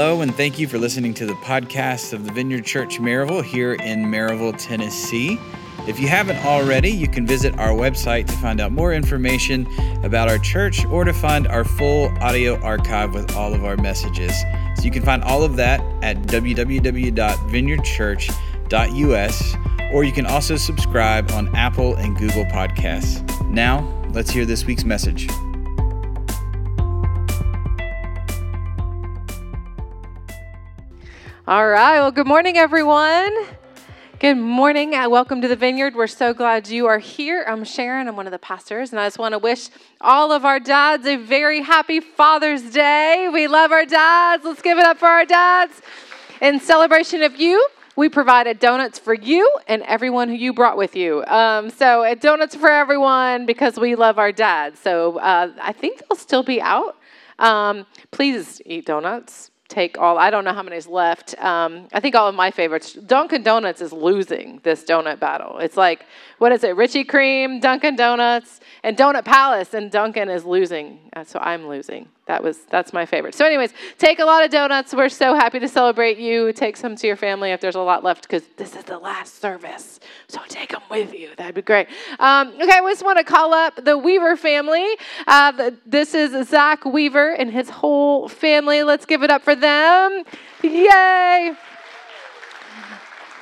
Hello, and thank you for listening to the podcast of the Vineyard Church Maryville here in Maryville, Tennessee. If you haven't already, you can visit our website to find out more information about our church or to find our full audio archive with all of our messages. So you can find all of that at www.vineyardchurch.us, or you can also subscribe on Apple and Google Podcasts. Now, let's hear this week's message. All right. Well, good morning, everyone. Good morning. Uh, welcome to the Vineyard. We're so glad you are here. I'm Sharon. I'm one of the pastors, and I just want to wish all of our dads a very happy Father's Day. We love our dads. Let's give it up for our dads. In celebration of you, we provided donuts for you and everyone who you brought with you. Um, so, uh, donuts for everyone because we love our dads. So, uh, I think they'll still be out. Um, please eat donuts take all, I don't know how many's left. Um, I think all of my favorites. Dunkin' Donuts is losing this donut battle. It's like, what is it? Krispy Kreme, Dunkin' Donuts, and Donut Palace, and Dunkin' is losing. Uh, so I'm losing. That was that's my favorite. So, anyways, take a lot of donuts. We're so happy to celebrate you. Take some to your family if there's a lot left, because this is the last service. So take them with you. That'd be great. Um, okay, I just want to call up the Weaver family. Uh, the, this is Zach Weaver and his whole family. Let's give it up for them. Yay!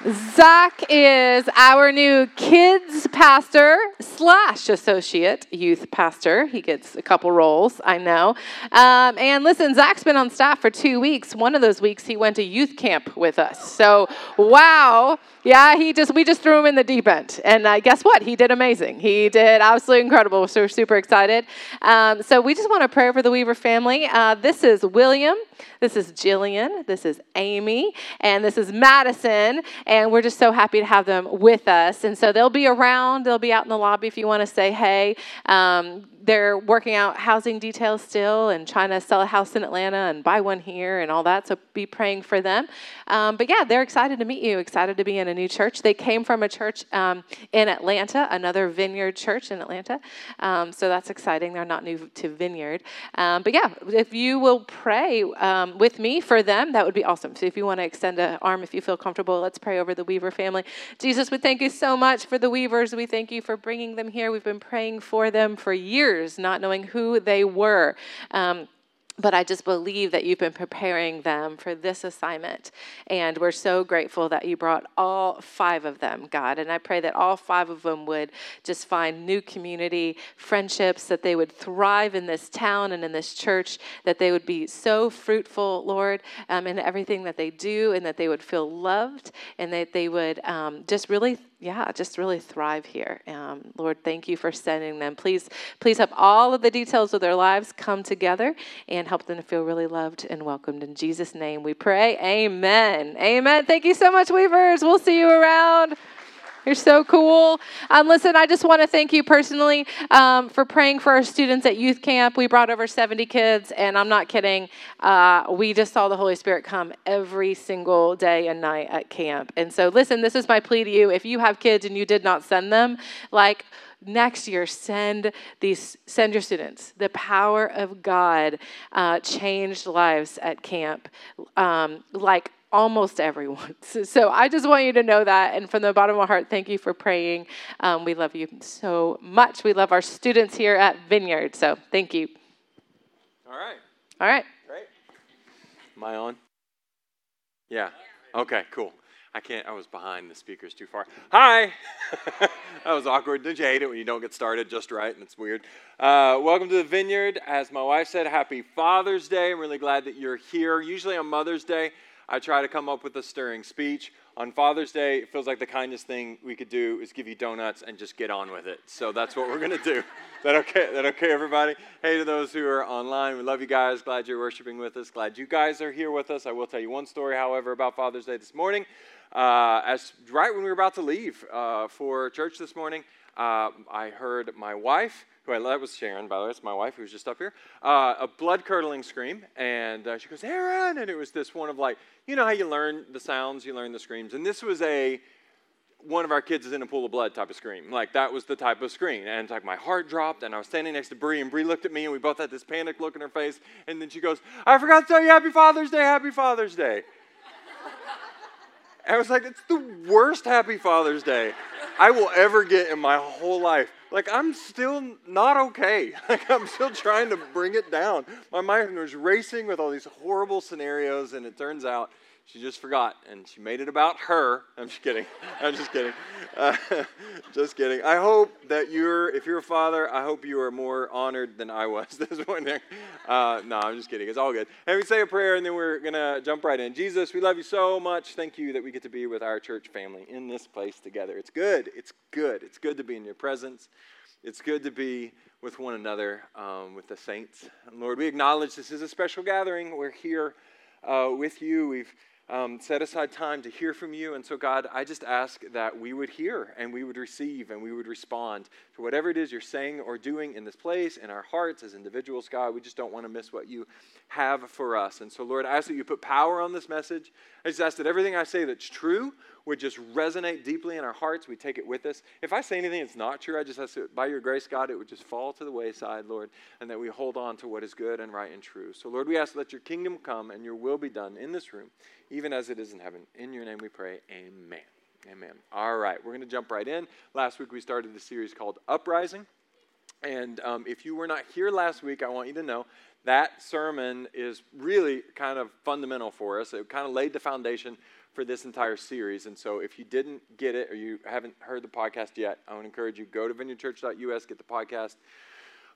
Zach is our new kids pastor slash associate youth pastor. He gets a couple roles, I know. Um, and listen, Zach's been on staff for two weeks. One of those weeks, he went to youth camp with us. So, wow. Yeah, he just we just threw him in the deep end, and uh, guess what? He did amazing. He did absolutely incredible. So we're super excited. Um, so we just want to pray for the Weaver family. Uh, this is William, this is Jillian, this is Amy, and this is Madison, and we're just so happy to have them with us. And so they'll be around. They'll be out in the lobby if you want to say hey. Um, they're working out housing details still and trying to sell a house in Atlanta and buy one here and all that. So be praying for them. Um, but yeah, they're excited to meet you, excited to be in a new church. They came from a church um, in Atlanta, another Vineyard church in Atlanta. Um, so that's exciting. They're not new to Vineyard. Um, but yeah, if you will pray um, with me for them, that would be awesome. So if you want to extend an arm, if you feel comfortable, let's pray over the Weaver family. Jesus, we thank you so much for the Weavers. We thank you for bringing them here. We've been praying for them for years years not knowing who they were. Um, but I just believe that you've been preparing them for this assignment. And we're so grateful that you brought all five of them, God. And I pray that all five of them would just find new community, friendships, that they would thrive in this town and in this church, that they would be so fruitful, Lord, um, in everything that they do, and that they would feel loved, and that they would um, just really yeah, just really thrive here. Um, Lord, thank you for sending them. Please, please help all of the details of their lives come together and help them to feel really loved and welcomed. In Jesus' name we pray. Amen. Amen. Thank you so much, Weavers. We'll see you around. You're so cool. Um, listen, I just want to thank you personally um, for praying for our students at youth camp. We brought over 70 kids, and I'm not kidding. Uh, we just saw the Holy Spirit come every single day and night at camp. And so, listen, this is my plea to you. If you have kids and you did not send them, like, next year send these send your students the power of god uh, changed lives at camp um, like almost everyone. So, I just want you to know that. And from the bottom of my heart, thank you for praying. Um, we love you so much. We love our students here at Vineyard. So thank you. All right. All right. Great. Am I on? Yeah. Okay, cool. I can't, I was behind the speakers too far. Hi! that was awkward. Did you hate it when you don't get started just right and it's weird? Uh, welcome to the Vineyard. As my wife said, happy Father's Day. I'm really glad that you're here. Usually on Mother's Day, I try to come up with a stirring speech. On Father's Day, it feels like the kindest thing we could do is give you donuts and just get on with it. So that's what we're going to do. that okay? That okay, everybody? Hey, to those who are online, we love you guys. Glad you're worshiping with us. Glad you guys are here with us. I will tell you one story, however, about Father's Day this morning. Uh, as right when we were about to leave uh, for church this morning, uh, I heard my wife who I that was Sharon, by the way, it's my wife who was just up here, uh, a blood curdling scream. And uh, she goes, Aaron! And it was this one of like, you know how you learn the sounds, you learn the screams. And this was a one of our kids is in a pool of blood type of scream. Like that was the type of scream. And like my heart dropped and I was standing next to Bree and Bree looked at me and we both had this panic look in her face. And then she goes, I forgot to tell you Happy Father's Day, Happy Father's Day. I was like, it's the worst Happy Father's Day I will ever get in my whole life. Like, I'm still not okay. Like, I'm still trying to bring it down. My mind was racing with all these horrible scenarios, and it turns out she just forgot, and she made it about her. I'm just kidding. I'm just kidding. Uh, just kidding. I hope that you're, if you're a father, I hope you are more honored than I was this morning. Uh, no, I'm just kidding. It's all good. And we say a prayer, and then we're to jump right in. Jesus, we love you so much. Thank you that we get to be with our church family in this place together. It's good. It's good. It's good to be in your presence. It's good to be with one another, um, with the saints. And Lord, we acknowledge this is a special gathering. We're here uh, with you. We've um, set aside time to hear from you. And so, God, I just ask that we would hear and we would receive and we would respond to whatever it is you're saying or doing in this place, in our hearts as individuals, God. We just don't want to miss what you have for us. And so, Lord, I ask that you put power on this message. I just ask that everything I say that's true would just resonate deeply in our hearts. We take it with us. If I say anything that's not true, I just ask that by your grace, God, it would just fall to the wayside, Lord, and that we hold on to what is good and right and true. So, Lord, we ask that your kingdom come and your will be done in this room, even as it is in heaven. In your name we pray. Amen. Amen. All right, we're going to jump right in. Last week we started a series called Uprising. And um, if you were not here last week, I want you to know that sermon is really kind of fundamental for us. It kind of laid the foundation for this entire series. And so if you didn't get it or you haven't heard the podcast yet, I would encourage you go to vineyardchurch.us, get the podcast.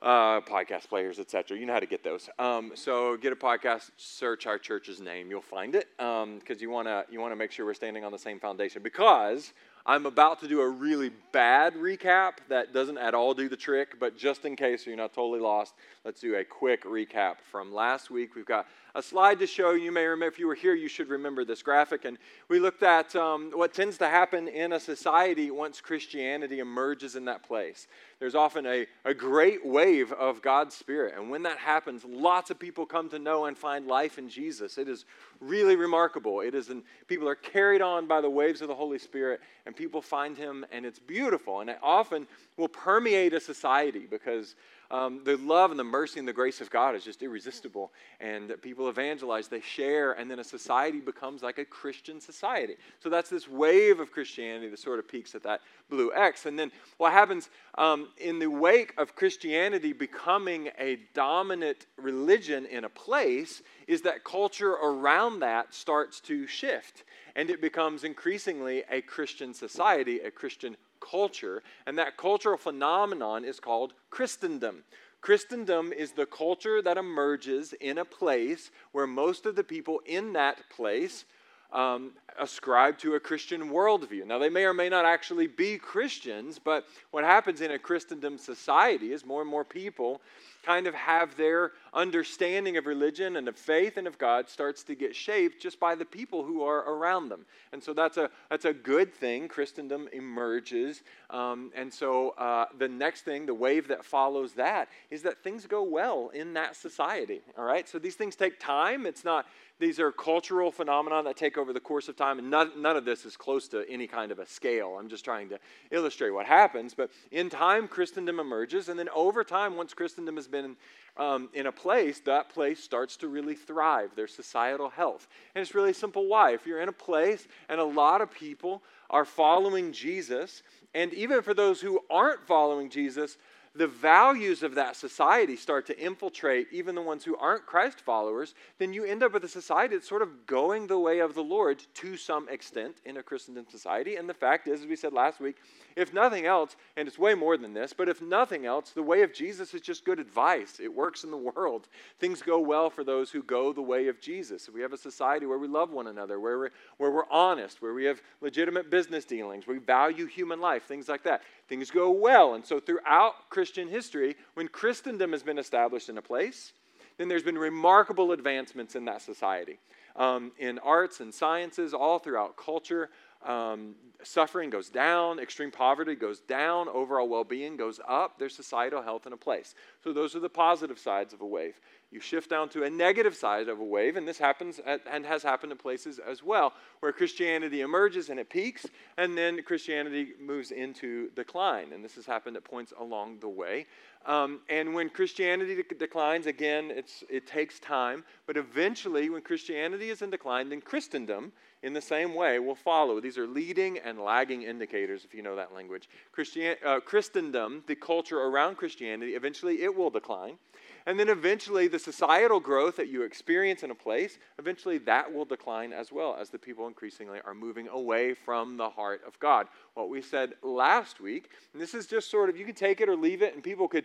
Uh, podcast players, etc. You know how to get those. Um, so get a podcast, search our church's name, you'll find it because um, you want to you want to make sure we're standing on the same foundation. Because I'm about to do a really bad recap that doesn't at all do the trick, but just in case you're not totally lost, let's do a quick recap from last week. We've got a slide to show. You may remember, if you were here, you should remember this graphic. And we looked at um, what tends to happen in a society once Christianity emerges in that place. There's often a, a great wave of God's Spirit. And when that happens, lots of people come to know and find life in Jesus. It is really remarkable. It is, an, people are carried on by the waves of the Holy Spirit, and people find Him, and it's beautiful. And it often will permeate a society because um, the love and the mercy and the grace of God is just irresistible. And people evangelize, they share, and then a society becomes like a Christian society. So that's this wave of Christianity that sort of peaks at that blue X. And then what happens um, in the wake of Christianity becoming a dominant religion in a place is that culture around that starts to shift. And it becomes increasingly a Christian society, a Christian culture, and that cultural phenomenon is called Christendom. Christendom is the culture that emerges in a place where most of the people in that place um, ascribe to a Christian worldview. Now, they may or may not actually be Christians, but what happens in a Christendom society is more and more people kind of have their understanding of religion and of faith and of God starts to get shaped just by the people who are around them. And so that's a, that's a good thing. Christendom emerges. Um, and so uh, the next thing, the wave that follows that, is that things go well in that society. All right? So these things take time. It's not, these are cultural phenomena that take over the course of time, and none, none, of this is close to any kind of a scale. I'm just trying to illustrate what happens. But in time, Christendom emerges, and then over time, once Christendom has been um, in a place, that place starts to really thrive. their societal health. And it's really simple why. If you're in a place and a lot of people are following Jesus, and even for those who aren't following Jesus, the values of that society start to infiltrate even the ones who aren't Christ followers, then you end up with a society that's sort of going the way of the Lord to some extent in a Christendom society. And the fact is, as we said last week, if nothing else, and it's way more than this, but if nothing else, the way of Jesus is just good advice. It works in the world. Things go well for those who go the way of Jesus. We have a society where we love one another, where we're, where we're honest, where we have legitimate business dealings, we value human life, things like that. Things go well. And so throughout Christian history, when Christendom has been established in a place, then there's been remarkable advancements in that society. Um, in arts and sciences, all throughout culture, Um, suffering goes down, extreme poverty goes down, overall well being goes up, there's societal health in a place. So, those are the positive sides of a wave. You shift down to a negative side of a wave, and this happens at, and has happened in places as well, where Christianity emerges and it peaks, and then Christianity moves into decline. And this has happened at points along the way. Um, and when Christianity de- declines, again, it takes time, but eventually, when Christianity is in decline, then Christendom, in the same way, will follow. These are leading and lagging indicators, if you know that language. Christian, uh, Christendom, the culture around Christianity, eventually it will decline. And then eventually, the societal growth that you experience in a place, eventually that will decline as well as the people increasingly are moving away from the heart of God. What we said last week, and this is just sort of, you can take it or leave it, and people could.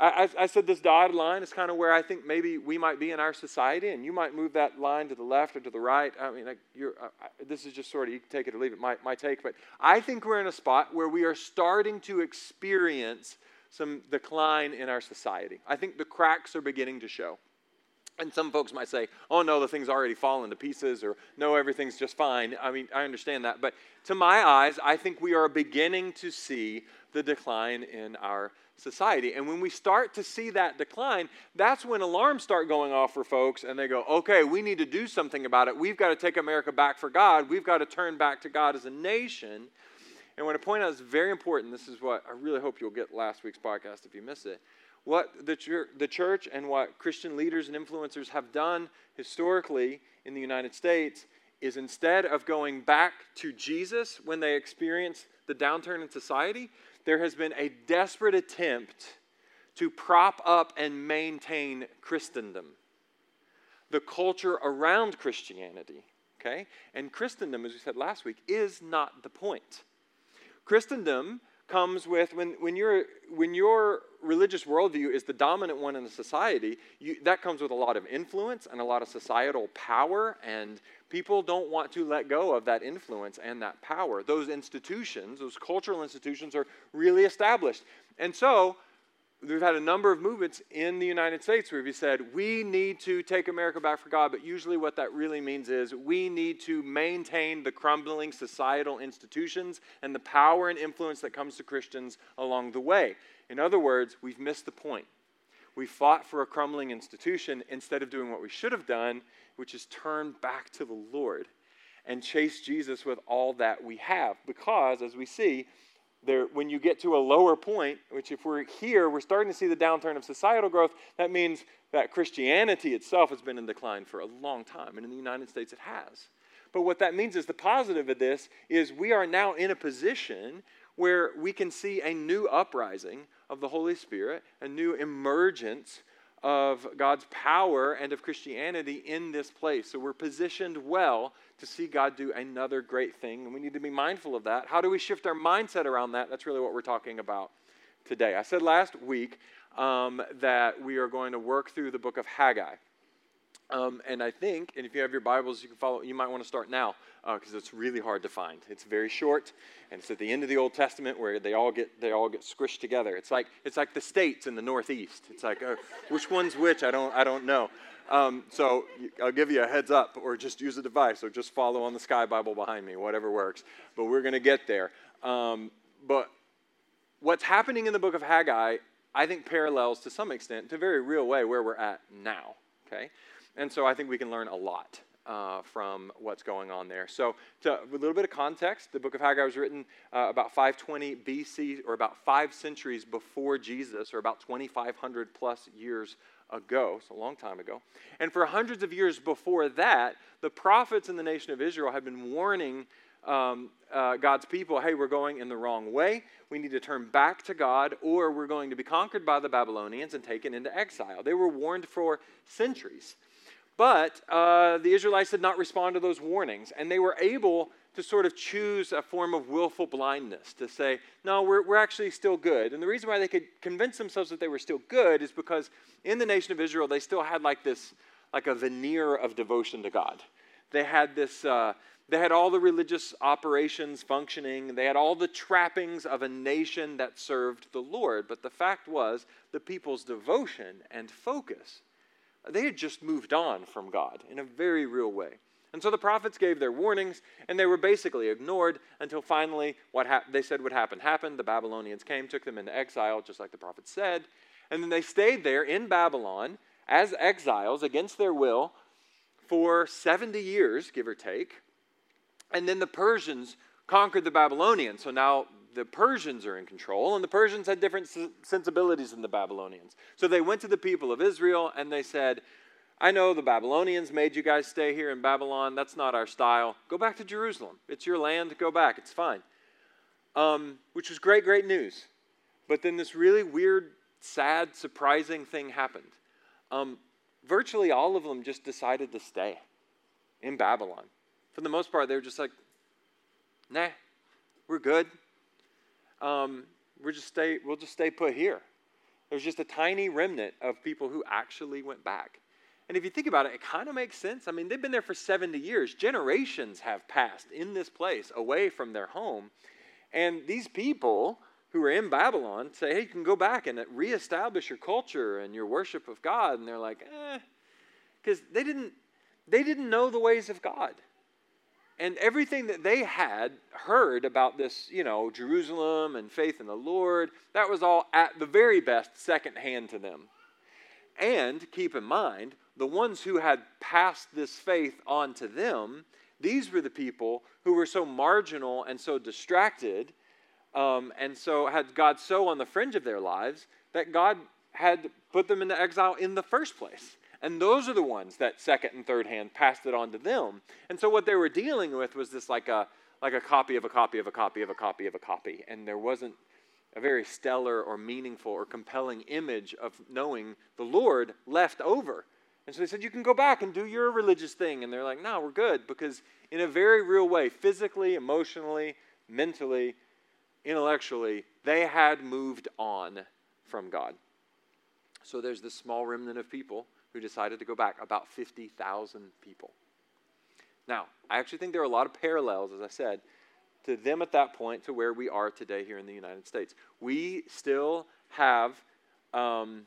I, I said this dotted line is kind of where I think maybe we might be in our society, and you might move that line to the left or to the right. I mean, like you're, this is just sort of, you can take it or leave it, my, my take. But I think we're in a spot where we are starting to experience some decline in our society. I think the cracks are beginning to show. And some folks might say, oh no, the thing's already fallen to pieces, or no, everything's just fine. I mean, I understand that. But to my eyes, I think we are beginning to see the decline in our society. And when we start to see that decline, that's when alarms start going off for folks, and they go, okay, we need to do something about it. We've got to take America back for God. We've got to turn back to God as a nation. And what I point out is very important. This is what I really hope you'll get last week's podcast if you miss it. What the, church, the church and what Christian leaders and influencers have done historically in the United States is instead of going back to Jesus when they experience the downturn in society, there has been a desperate attempt to prop up and maintain Christendom, the culture around Christianity. Okay? And Christendom, as we said last week, is not the point. Christendom comes with when, when, you when your religious worldview is the dominant one in the society, you, that comes with a lot of influence and a lot of societal power, and people don't want to let go of that influence and that power. Those institutions, those cultural institutions, are really established. And so, we've had a number of movements in the United States where we said we need to take America back for God, but usually what that really means is we need to maintain the crumbling societal institutions and the power and influence that comes to Christians along the way. In other words, we've missed the point. We fought for a crumbling institution instead of doing what we should have done, which is turn back to the Lord and chase Jesus with all that we have. Because, as we see, there, when you get to a lower point, which if we're here, we're starting to see the downturn of societal growth, that means that Christianity itself has been in decline for a long time. And in the United States, it has. But what that means is the positive of this is we are now in a position where we can see a new uprising of the Holy Spirit, a new emergence of God's power and of Christianity in this place. So we're positioned well to see God do another great thing, and we need to be mindful of that. How do we shift our mindset around that? That's really what we're talking about today. I said last week um, that we are going to work through the book of Haggai. Um, and I think, and if you have your Bibles, you can follow. You might want to start now because uh, it's really hard to find. It's very short, and it's at the end of the Old Testament where they all get they all get squished together. It's like it's like the states in the Northeast. It's like uh, which one's which? I don't I don't know. Um, so I'll give you a heads up, or just use a device, or just follow on the Sky Bible behind me, whatever works. But we're to get there. Um, but what's happening in the book of Haggai, I think, parallels to some extent, to a very real way, where we're at now. Okay, and so I think we can learn a lot. Uh, from what's going on there. So, to, a little bit of context the book of Haggai was written uh, about 520 BC, or about five centuries before Jesus, or about 2,500 plus years ago, so a long time ago. And for hundreds of years before that, the prophets in the nation of Israel had been warning um, uh, God's people hey, we're going in the wrong way. We need to turn back to God, or we're going to be conquered by the Babylonians and taken into exile. They were warned for centuries. But uh, the Israelites did not respond to those warnings, and they were able to sort of choose a form of willful blindness to say, no, we're, we're actually still good. And the reason why they could convince themselves that they were still good is because in the nation of Israel, they still had like this, like a veneer of devotion to God. They had this, uh, they had all the religious operations functioning, they had all the trappings of a nation that served the Lord. But the fact was, the people's devotion and focus they had just moved on from God in a very real way. And so the prophets gave their warnings, and they were basically ignored until finally what hap- they said would happen happened. The Babylonians came, took them into exile, just like the prophets said. And then they stayed there in Babylon as exiles against their will for 70 years, give or take. And then the Persians conquered the Babylonians. So now the Persians are in control, and the Persians had different sensibilities than the Babylonians. So they went to the people of Israel and they said, I know the Babylonians made you guys stay here in Babylon. That's not our style. Go back to Jerusalem. It's your land. Go back. It's fine. Um, which was great, great news. But then this really weird, sad, surprising thing happened. Um, virtually all of them just decided to stay in Babylon. For the most part, they were just like, nah, we're good. Um, we're just stay, we'll just stay put here. There's just a tiny remnant of people who actually went back. And if you think about it, it kind of makes sense. I mean, they've been there for 70 years. Generations have passed in this place away from their home. And these people who are in Babylon say, hey, you can go back and reestablish your culture and your worship of God. And they're like, eh, because they didn't, they didn't know the ways of God. And everything that they had heard about this, you know, Jerusalem and faith in the Lord, that was all at the very best secondhand to them. And keep in mind, the ones who had passed this faith on to them, these were the people who were so marginal and so distracted, um, and so had God so on the fringe of their lives that God had put them into exile in the first place. And those are the ones that second and third hand passed it on to them. And so what they were dealing with was this like a like a copy of a copy of a copy of a copy of a copy. And there wasn't a very stellar or meaningful or compelling image of knowing the Lord left over. And so they said, You can go back and do your religious thing. And they're like, No, we're good. Because in a very real way, physically, emotionally, mentally, intellectually, they had moved on from God. So there's this small remnant of people who decided to go back, about 50,000 people. Now, I actually think there are a lot of parallels, as I said, to them at that point to where we are today here in the United States. We still have um,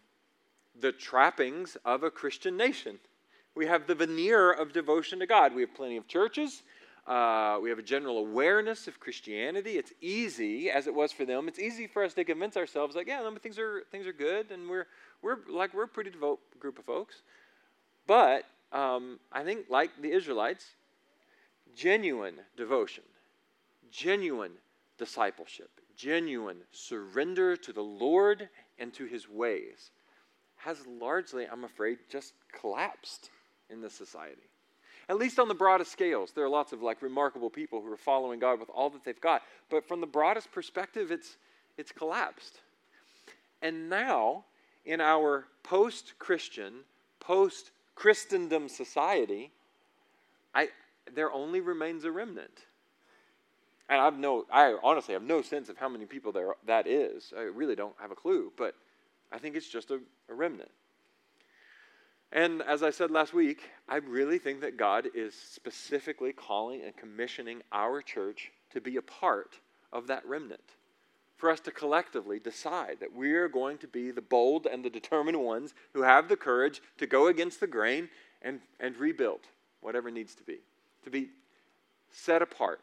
the trappings of a Christian nation. We have the veneer of devotion to God. We have plenty of churches. Uh, we have a general awareness of Christianity. It's easy, as it was for them. It's easy for us to convince ourselves, like, yeah, things are things are good, and we're we're like we're a pretty devout group of folks. But um, I think, like the Israelites, genuine devotion, genuine discipleship, genuine surrender to the Lord and to His ways has largely, I'm afraid, just collapsed in this society. At least on the broadest scales. There are lots of like remarkable people who are following God with all that they've got. But from the broadest perspective, it's, it's collapsed. And now, in our post Christian, post Christendom society, I, there only remains a remnant. And I've no, I honestly have no sense of how many people there that is. I really don't have a clue. But I think it's just a, a remnant. And as I said last week, I really think that God is specifically calling and commissioning our church to be a part of that remnant. For us to collectively decide that we are going to be the bold and the determined ones who have the courage to go against the grain and, and rebuild whatever needs to be. To be set apart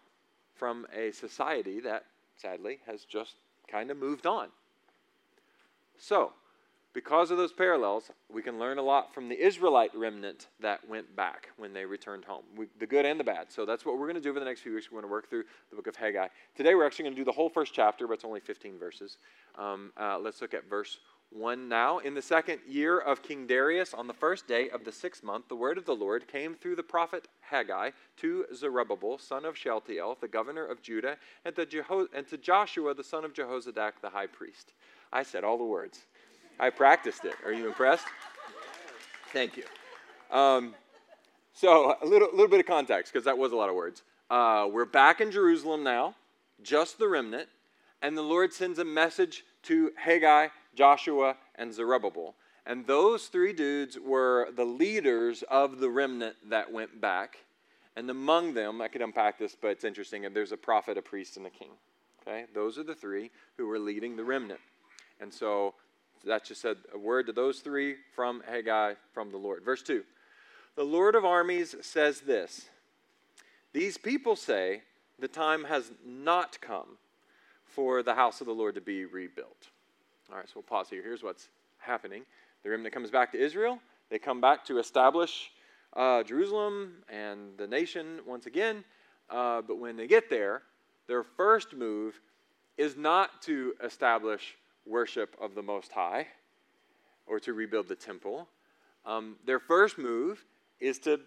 from a society that, sadly, has just kind of moved on. So, because of those parallels, we can learn a lot from the Israelite remnant that went back when they returned home, we, the good and the bad. So that's what we're going to do over the next few weeks. We're going to work through the book of Haggai. Today, we're actually going to do the whole first chapter, but it's only 15 verses. Um, uh, let's look at verse 1 now. In the second year of King Darius, on the first day of the sixth month, the word of the Lord came through the prophet Haggai to Zerubbabel, son of Shealtiel, the governor of Judah, and to, Jeho- and to Joshua, the son of Jehozadak, the high priest. I said all the words. I practiced it. Are you impressed? Thank you. Um, so, a little, little bit of context, because that was a lot of words. Uh, we're back in Jerusalem now, just the remnant, and the Lord sends a message to Haggai, Joshua, and Zerubbabel. And those three dudes were the leaders of the remnant that went back. And among them, I could unpack this, but it's interesting. And there's a prophet, a priest, and a king. Okay? Those are the three who were leading the remnant. And so that just said a word to those three from Haggai from the Lord. Verse 2 The Lord of armies says this These people say the time has not come for the house of the Lord to be rebuilt. All right, so we'll pause here. Here's what's happening the remnant comes back to Israel, they come back to establish uh, Jerusalem and the nation once again. Uh, but when they get there, their first move is not to establish worship of the Most High or to rebuild the temple. Um, their first move is to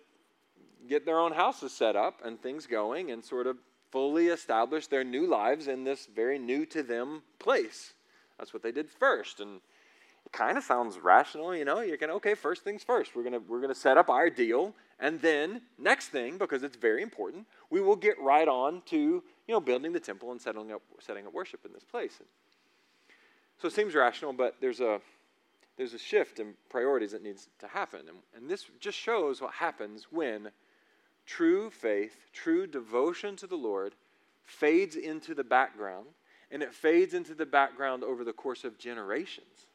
get their own houses set up and things going and sort of fully establish their new lives in this very new to them place. That's what they did first. And it kind of sounds rational, you know. You're going, okay, first things first. We're going we're gonna set up our deal. And then, next thing, because it's very important, we will get right on to, you know, building the temple and setting up, setting up worship in this place. And so it seems rational, but there's a, there's a shift in priorities that needs to happen. And, and this just shows what happens when true faith, true devotion to the Lord fades into the background, and it fades into the background over the course of generations.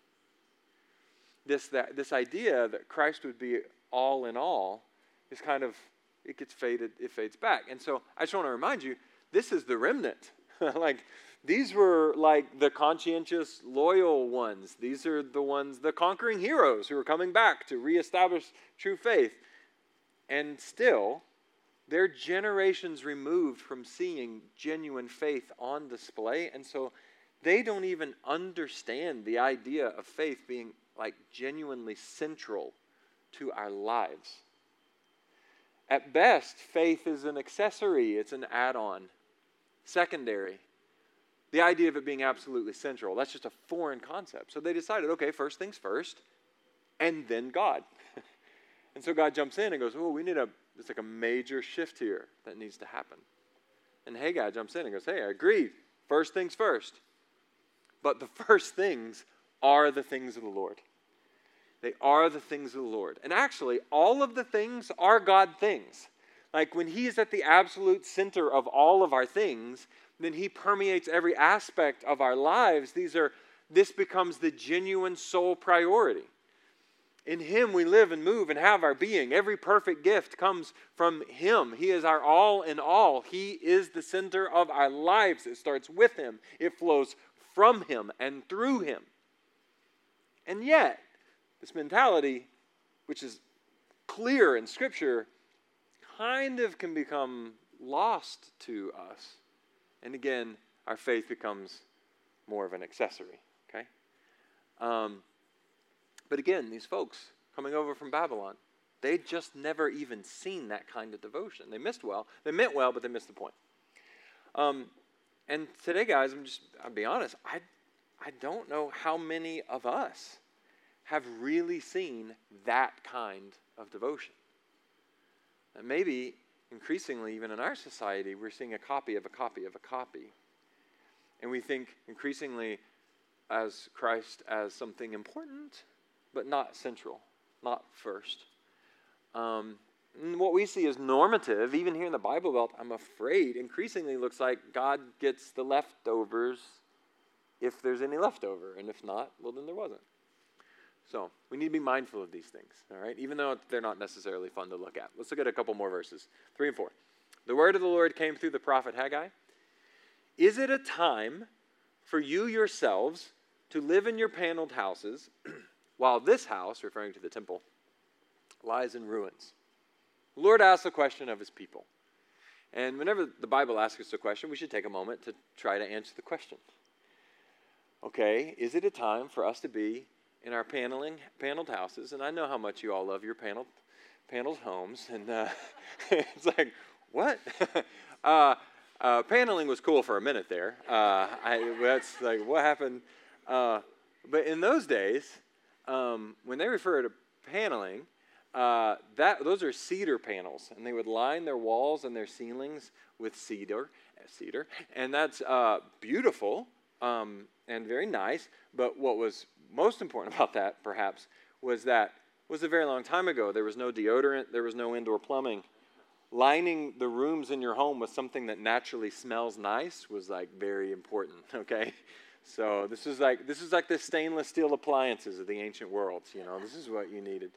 This, that, this idea that Christ would be all in all is kind of, it gets faded, it fades back. And so I just want to remind you this is the remnant. like, these were like the conscientious, loyal ones. These are the ones, the conquering heroes who are coming back to reestablish true faith. And still, they're generations removed from seeing genuine faith on display. And so they don't even understand the idea of faith being like genuinely central to our lives. At best, faith is an accessory, it's an add on, secondary. The idea of it being absolutely central, that's just a foreign concept. So they decided, okay, first things first, and then God. and so God jumps in and goes, oh, we need a, it's like a major shift here that needs to happen. And Haggai jumps in and goes, hey, I agree. First things first. But the first things are the things of the Lord. They are the things of the Lord. And actually, all of the things are God things. Like when He is at the absolute center of all of our things, then He permeates every aspect of our lives. These are, this becomes the genuine sole priority. In Him we live and move and have our being. Every perfect gift comes from Him. He is our all in all. He is the center of our lives. It starts with Him, it flows from Him and through Him. And yet, this mentality, which is clear in Scripture, kind of can become lost to us. And again, our faith becomes more of an accessory. Okay? Um, but again, these folks coming over from Babylon, they'd just never even seen that kind of devotion. They missed well. They meant well, but they missed the point. Um, and today, guys, I'm just, I'll be honest, I, I don't know how many of us have really seen that kind of devotion. And maybe increasingly, even in our society, we're seeing a copy of a copy of a copy. And we think increasingly as Christ as something important, but not central, not first. Um, what we see as normative, even here in the Bible Belt, I'm afraid, increasingly looks like God gets the leftovers if there's any leftover. And if not, well, then there wasn't. So we need to be mindful of these things, all right? Even though they're not necessarily fun to look at. Let's look at a couple more verses three and four. The word of the Lord came through the prophet Haggai. Is it a time for you yourselves to live in your paneled houses while this house, referring to the temple, lies in ruins? The Lord asks a question of his people. And whenever the Bible asks us a question, we should take a moment to try to answer the question. Okay, is it a time for us to be in our paneling, paneled houses, and I know how much you all love your paneled, paneled homes, and uh, it's like, what? uh, uh, paneling was cool for a minute there. Uh, I, that's like, what happened? Uh, but in those days, um, when they refer to paneling, uh, that those are cedar panels, and they would line their walls and their ceilings with cedar, cedar, and that's beautiful um, and very nice. But what was most important about that, perhaps, was that was a very long time ago. There was no deodorant, there was no indoor plumbing. Lining the rooms in your home with something that naturally smells nice was like very important, okay? So this is like this is like the stainless steel appliances of the ancient world. You know, this is what you needed.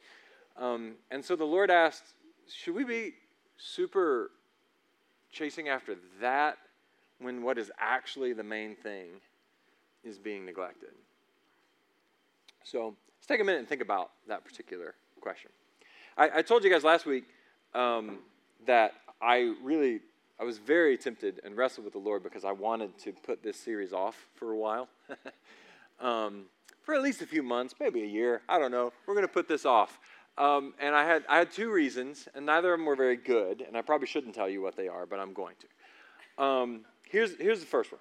Um, and so the Lord asked, should we be super chasing after that when what is actually the main thing is being neglected? So let's take a minute and think about that particular question. I, I told you guys last week um, that I really, I was very tempted and wrestled with the Lord because I wanted to put this series off for a while. um, for at least a few months, maybe a year. I don't know. We're going to put this off. Um, and I had, I had two reasons, and neither of them were very good, and I probably shouldn't tell you what they are, but I'm going to. Um, here's, here's the first one.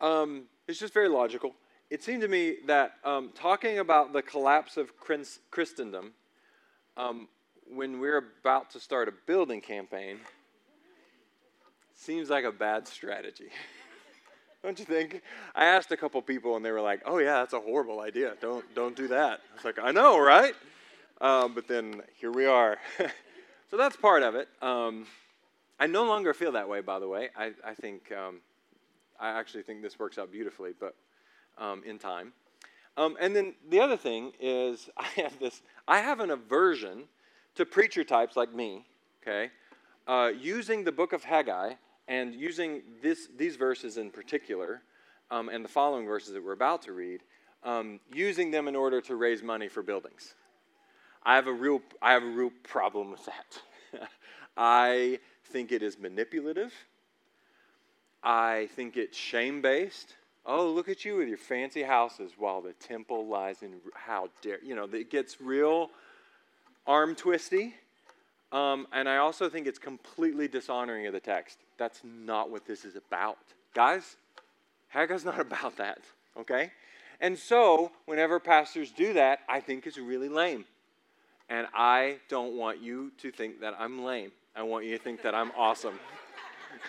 Um, it's just very logical. It seemed to me that um, talking about the collapse of Christendom um, when we're about to start a building campaign seems like a bad strategy. don't you think? I asked a couple people and they were like, "Oh yeah, that's a horrible idea. Don't don't do that." I was like, "I know, right?" Um, but then here we are. so that's part of it. Um, I no longer feel that way, by the way. I, I think um, I actually think this works out beautifully, but um, in time. Um, and then the other thing is, I have this. I have an aversion to preacher types like me. Okay, uh, using the book of Haggai and using this, these verses in particular, um, and the following verses that we're about to read, um, using them in order to raise money for buildings. I have a real, I have a real problem with that. I think it is manipulative. I think it's shame based. Oh, look at you with your fancy houses while the temple lies in. How dare you know? It gets real arm twisty. Um, and I also think it's completely dishonoring of the text. That's not what this is about. Guys, Haggai's not about that, okay? And so, whenever pastors do that, I think it's really lame. And I don't want you to think that I'm lame. I want you to think that I'm awesome.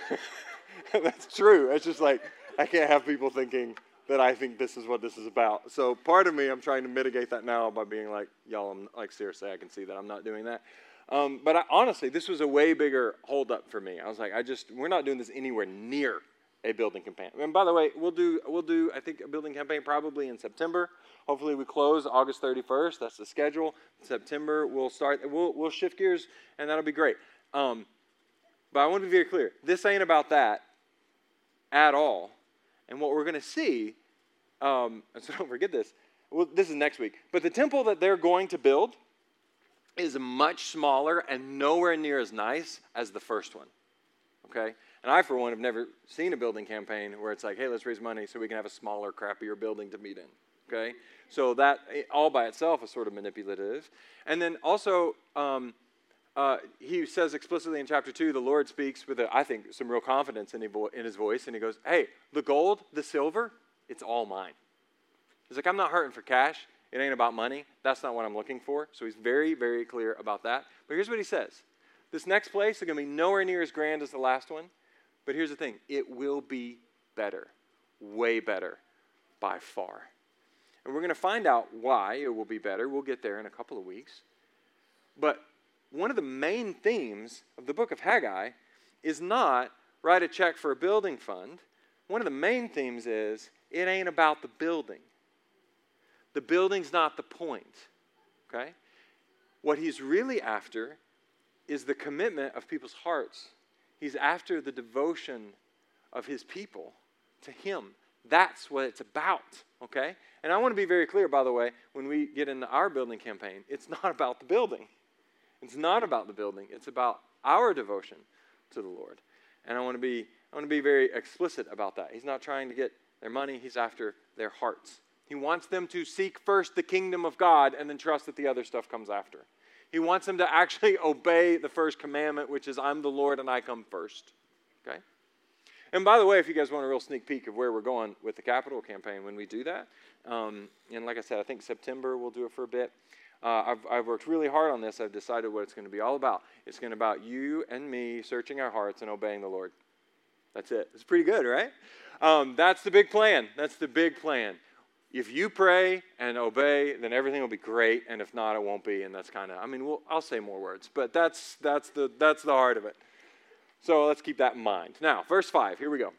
That's true. It's just like, I can't have people thinking that I think this is what this is about. So, part of me, I'm trying to mitigate that now by being like, y'all, I'm like, seriously, I can see that I'm not doing that. Um, but I, honestly, this was a way bigger holdup for me. I was like, I just, we're not doing this anywhere near a building campaign. And by the way, we'll do, we'll do, I think, a building campaign probably in September. Hopefully, we close August 31st. That's the schedule. September, we'll start, we'll, we'll shift gears, and that'll be great. Um, but I want to be very clear this ain't about that at all. And what we're going to see, um, so don't forget this, well, this is next week, but the temple that they're going to build, is much smaller and nowhere near as nice as the first one. Okay? And I, for one, have never seen a building campaign where it's like, hey, let's raise money so we can have a smaller, crappier building to meet in. Okay? So that all by itself is sort of manipulative. And then also, um, uh, he says explicitly in chapter 2, the Lord speaks with, a, I think, some real confidence in, in his voice, and he goes, hey, the gold, the silver, it's all mine. He's like, I'm not hurting for cash. It ain't about money. That's not what I'm looking for. So he's very, very clear about that. But here's what he says this next place is going to be nowhere near as grand as the last one. But here's the thing it will be better, way better by far. And we're going to find out why it will be better. We'll get there in a couple of weeks. But one of the main themes of the book of Haggai is not write a check for a building fund. One of the main themes is it ain't about the building. The building's not the point, okay? What he's really after is the commitment of people's hearts. He's after the devotion of his people to him. That's what it's about, okay? And I want to be very clear, by the way, when we get into our building campaign, it's not about the building. It's not about the building. It's about our devotion to the Lord. And I want to be I want to be very explicit about that. He's not trying to get their money, he's after their hearts. He wants them to seek first the kingdom of God and then trust that the other stuff comes after. He wants them to actually obey the first commandment, which is, I'm the Lord and I come first. Okay? And by the way, if you guys want a real sneak peek of where we're going with the capital campaign when we do that, um, and like I said, I think September we'll do it for a bit. Uh, I've, I've worked really hard on this. I've decided what it's going to be all about. It's going to be about you and me searching our hearts and obeying the Lord. That's it. It's pretty good, right? Um, that's the big plan. That's the big plan if you pray and obey, then everything will be great, and if not, it won't be. And that's kind of, I mean, we'll, I'll say more words, but that's that's the that's the heart of it. So let's keep that in mind. Now, verse five. Here we go.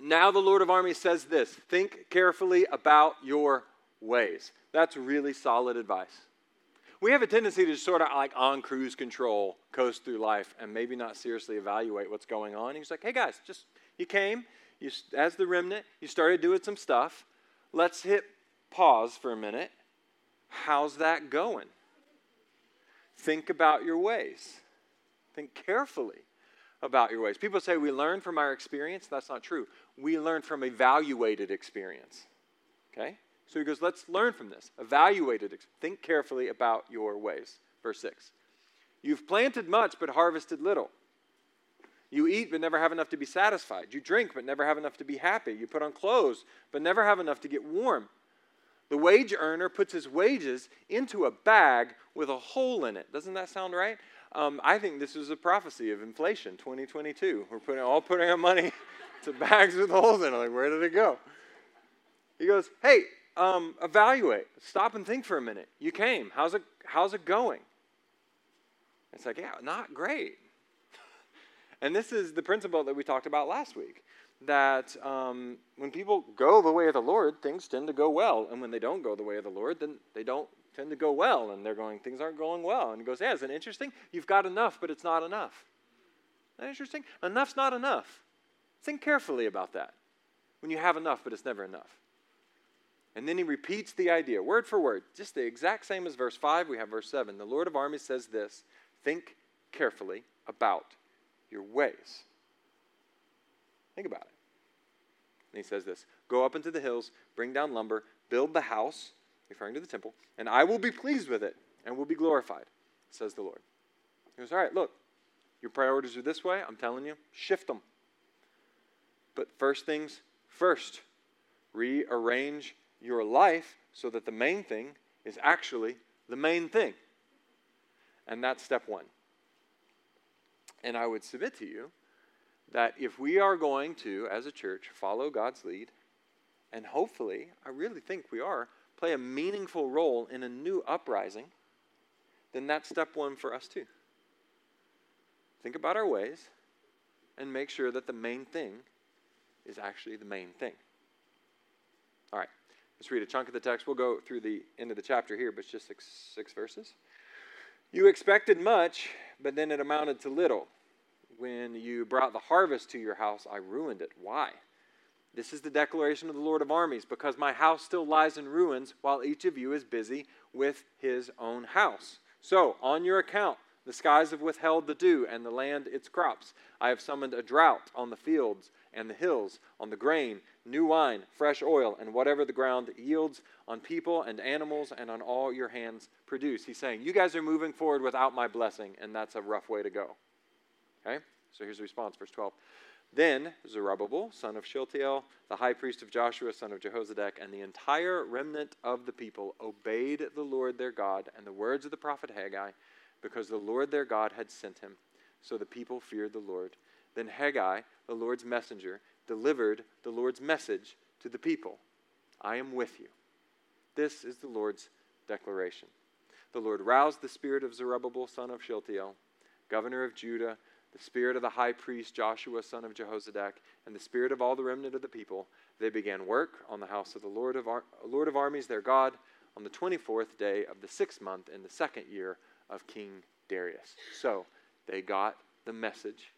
Now the Lord of armies says this: Think carefully about your ways. That's really solid advice. We have a tendency to sort of like on cruise control, coast through life, and maybe not seriously evaluate what's going on. He's like, hey guys, just you came, you as the remnant, you started doing some stuff. Let's hit pause for a minute. How's that going? Think about your ways. Think carefully about your ways. People say we learn from our experience. That's not true. We learn from evaluated experience. Okay? So he goes, let's learn from this. Evaluate it. Think carefully about your ways. Verse 6. You've planted much but harvested little. You eat but never have enough to be satisfied. You drink but never have enough to be happy. You put on clothes but never have enough to get warm. The wage earner puts his wages into a bag with a hole in it. Doesn't that sound right? Um, I think this is a prophecy of inflation 2022. We're putting all putting our money to bags with holes in it. Like, where did it go? He goes, Hey, um, evaluate. Stop and think for a minute. You came. How's it, how's it going? It's like, yeah, not great. and this is the principle that we talked about last week that um, when people go the way of the Lord, things tend to go well. And when they don't go the way of the Lord, then they don't tend to go well. And they're going, things aren't going well. And he goes, yeah, isn't it interesting? You've got enough, but it's not enough. Isn't that interesting? Enough's not enough. Think carefully about that. When you have enough, but it's never enough. And then he repeats the idea, word for word, just the exact same as verse 5. We have verse 7. The Lord of armies says this Think carefully about your ways. Think about it. And he says this Go up into the hills, bring down lumber, build the house, referring to the temple, and I will be pleased with it and will be glorified, says the Lord. He goes, All right, look, your priorities are this way. I'm telling you, shift them. But first things first, rearrange your life so that the main thing is actually the main thing. And that's step one. And I would submit to you that if we are going to, as a church, follow God's lead, and hopefully, I really think we are, play a meaningful role in a new uprising, then that's step one for us too. Think about our ways and make sure that the main thing is actually the main thing. All right, let's read a chunk of the text. We'll go through the end of the chapter here, but it's just six, six verses. You expected much, but then it amounted to little. When you brought the harvest to your house, I ruined it. Why? This is the declaration of the Lord of armies, because my house still lies in ruins while each of you is busy with his own house. So, on your account, the skies have withheld the dew, and the land its crops. I have summoned a drought on the fields and the hills, on the grain, new wine, fresh oil, and whatever the ground yields, on people and animals, and on all your hands produce. He's saying, You guys are moving forward without my blessing, and that's a rough way to go. Okay? So here's the response, verse 12. Then Zerubbabel, son of Shealtiel, the high priest of Joshua, son of Jehozadak, and the entire remnant of the people obeyed the Lord their God and the words of the prophet Haggai, because the Lord their God had sent him. So the people feared the Lord. Then Haggai, the Lord's messenger, delivered the Lord's message to the people I am with you. This is the Lord's declaration. The Lord roused the spirit of Zerubbabel, son of Shealtiel, governor of Judah, the spirit of the high priest Joshua, son of Jehozadak, and the spirit of all the remnant of the people. They began work on the house of the Lord of, Ar- Lord of armies, their God, on the 24th day of the sixth month in the second year of King Darius. So they got the message.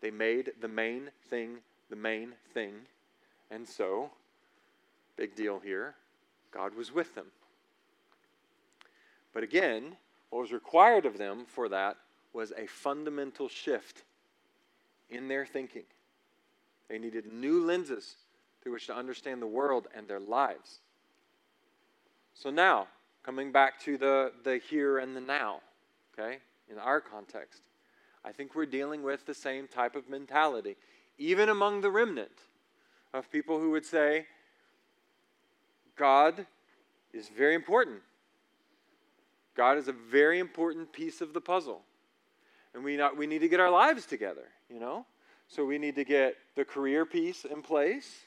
They made the main thing the main thing. And so, big deal here, God was with them. But again, what was required of them for that was a fundamental shift in their thinking. They needed new lenses through which to understand the world and their lives. So now, coming back to the, the here and the now, okay, in our context, I think we're dealing with the same type of mentality, even among the remnant of people who would say, God is very important. God is a very important piece of the puzzle. And we, not, we need to get our lives together, you know? So we need to get the career piece in place,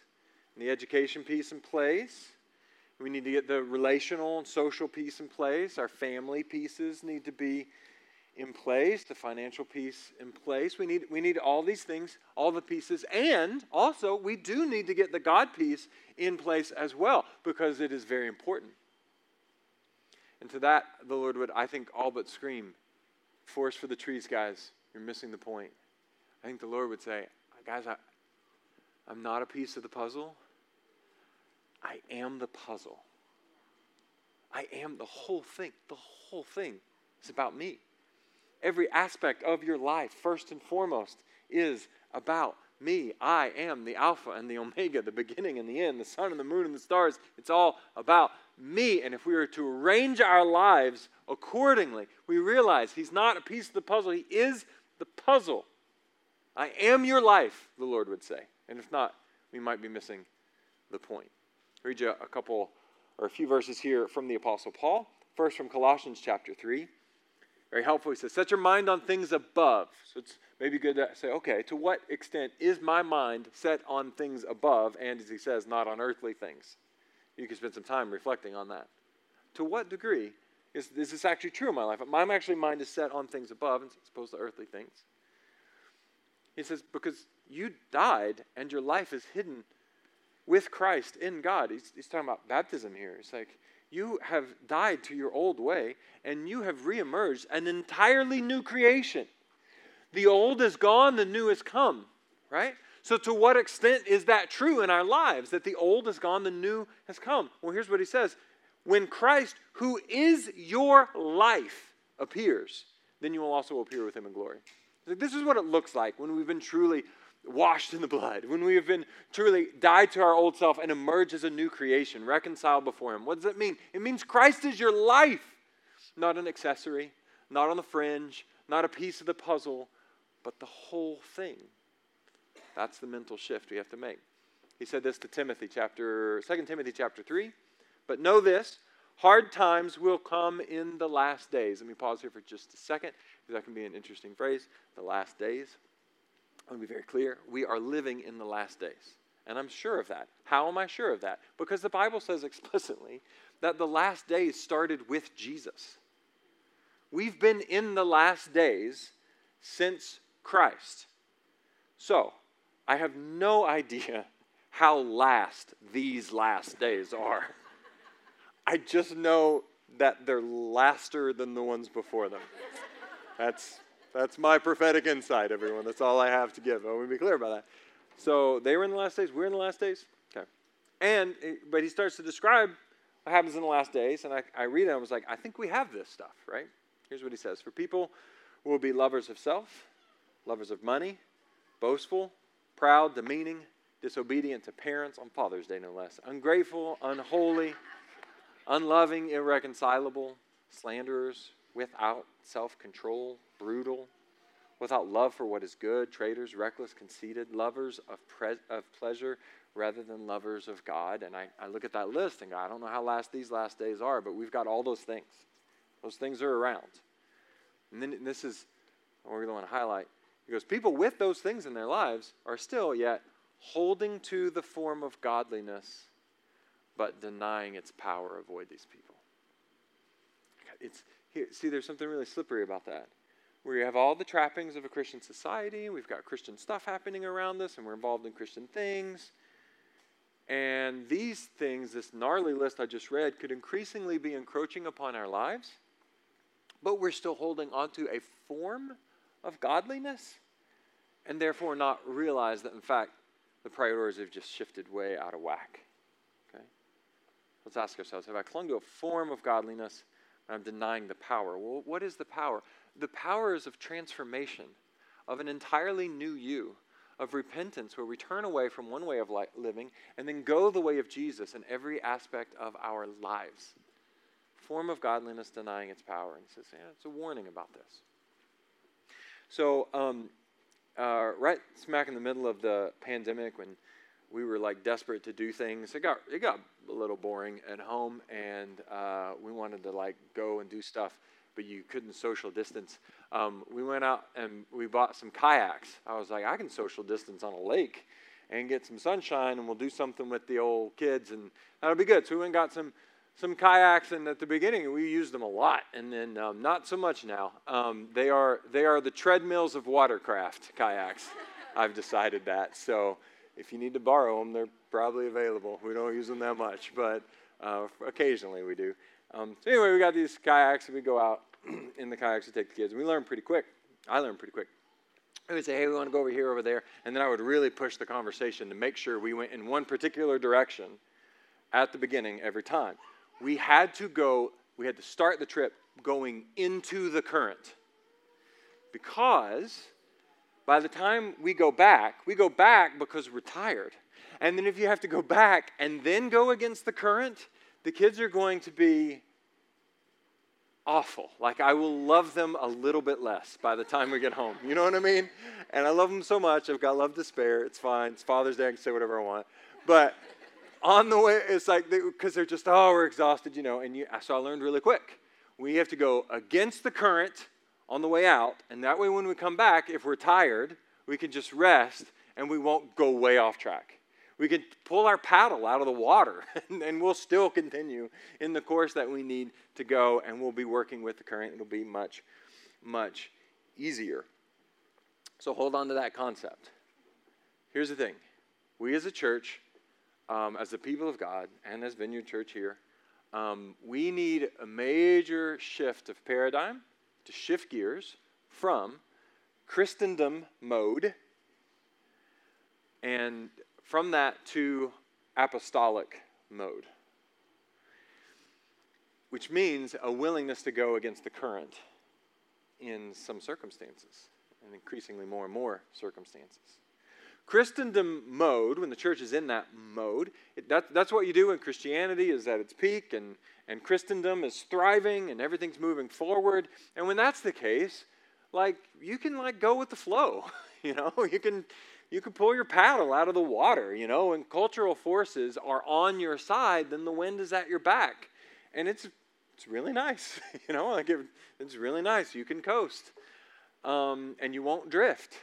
the education piece in place. We need to get the relational and social piece in place. Our family pieces need to be in place, the financial piece in place. We need, we need all these things, all the pieces. And also, we do need to get the God piece in place as well because it is very important. And to that, the Lord would, I think, all but scream, Forest for the trees, guys. You're missing the point. I think the Lord would say, Guys, I, I'm not a piece of the puzzle. I am the puzzle. I am the whole thing. The whole thing is about me. Every aspect of your life, first and foremost, is about me. I am the Alpha and the Omega, the beginning and the end, the sun and the moon and the stars. It's all about me. And if we were to arrange our lives accordingly, we realize He's not a piece of the puzzle, He is the puzzle. I am your life, the Lord would say. And if not, we might be missing the point. I'll read you a couple or a few verses here from the Apostle Paul. First from Colossians chapter 3. Very helpful. He says, Set your mind on things above. So it's maybe good to say, okay, to what extent is my mind set on things above, and as he says, not on earthly things? You can spend some time reflecting on that. To what degree is, is this actually true in my life? My actually mind is set on things above as opposed to earthly things. He says, because you died and your life is hidden with Christ in God. He's, he's talking about baptism here. It's like, you have died to your old way and you have reemerged an entirely new creation. The old is gone, the new has come, right? So, to what extent is that true in our lives that the old is gone, the new has come? Well, here's what he says When Christ, who is your life, appears, then you will also appear with him in glory. This is what it looks like when we've been truly washed in the blood, when we have been truly died to our old self and emerge as a new creation, reconciled before Him. What does that mean? It means Christ is your life, not an accessory, not on the fringe, not a piece of the puzzle, but the whole thing. That's the mental shift we have to make. He said this to Timothy, chapter 2 Timothy chapter 3. But know this, hard times will come in the last days. Let me pause here for just a second, because that can be an interesting phrase. The last days. I want to be very clear. We are living in the last days. And I'm sure of that. How am I sure of that? Because the Bible says explicitly that the last days started with Jesus. We've been in the last days since Christ. So, I have no idea how last these last days are. I just know that they're laster than the ones before them. That's that's my prophetic insight, everyone. That's all I have to give. I want to be clear about that. So they were in the last days. We're in the last days. Okay. And, eh, but he starts to describe what happens in the last days. And I, I read it and I was like, I think we have this stuff, right? Here's what he says For people will be lovers of self, lovers of money, boastful, proud, demeaning, disobedient to parents on Father's Day, no less, ungrateful, unholy, unloving, irreconcilable, slanderers, without self control brutal, without love for what is good, traitors, reckless, conceited, lovers of, pre- of pleasure rather than lovers of God. And I, I look at that list and go, I don't know how last these last days are, but we've got all those things. Those things are around. And then and this is what we want to highlight. He goes, People with those things in their lives are still yet holding to the form of godliness, but denying its power. Avoid these people. It's, here, see, there's something really slippery about that you have all the trappings of a Christian society. We've got Christian stuff happening around us, and we're involved in Christian things. And these things, this gnarly list I just read, could increasingly be encroaching upon our lives, but we're still holding onto a form of godliness, and therefore not realize that, in fact, the priorities have just shifted way out of whack. Okay? Let's ask ourselves have I clung to a form of godliness I'm denying the power? Well, what is the power? the powers of transformation, of an entirely new you, of repentance, where we turn away from one way of living and then go the way of Jesus in every aspect of our lives. Form of godliness denying its power. And he says, yeah, it's a warning about this. So, um, uh, right smack in the middle of the pandemic, when we were like desperate to do things, it got it got a little boring at home, and uh, we wanted to like go and do stuff but you couldn't social distance. Um, we went out and we bought some kayaks. I was like, I can social distance on a lake and get some sunshine, and we'll do something with the old kids, and that'll be good. So we went and got some some kayaks, and at the beginning we used them a lot, and then um, not so much now. Um, they are they are the treadmills of watercraft kayaks. I've decided that. So if you need to borrow them, they're probably available. We don't use them that much, but uh, occasionally we do. Um, so anyway, we got these kayaks, and we go out in the kayaks to take the kids. And we learn pretty quick. I learned pretty quick. I would say, hey, we want to go over here, over there. And then I would really push the conversation to make sure we went in one particular direction at the beginning every time. We had to go, we had to start the trip going into the current. Because by the time we go back, we go back because we're tired. And then if you have to go back and then go against the current, the kids are going to be awful. Like I will love them a little bit less by the time we get home. You know what I mean? And I love them so much. I've got love to spare. It's fine. It's Father's Day. I can say whatever I want. But on the way, it's like because they, are just oh we're exhausted, you know. And you, so I learned really quick. We have to go against the current on the way out, and that way when we come back, if we're tired, we can just rest and we won't go way off track. We can pull our paddle out of the water and, and, we'll still continue in the course that we need to go, and we'll be working with the current. It'll be much, much easier. So hold on to that concept. Here's the thing we as a church, um, as the people of God, and as Vineyard Church here, um, we need a major shift of paradigm to shift gears from Christendom mode and from that to apostolic mode, which means a willingness to go against the current in some circumstances, and increasingly more and more circumstances. Christendom mode, when the church is in that mode, it, that, that's what you do when Christianity is at its peak and, and Christendom is thriving and everything's moving forward. And when that's the case, like you can like go with the flow, you know, you can you can pull your paddle out of the water, you know, and cultural forces are on your side, then the wind is at your back. And it's it's really nice, you know, like it, it's really nice. You can coast. Um, and you won't drift.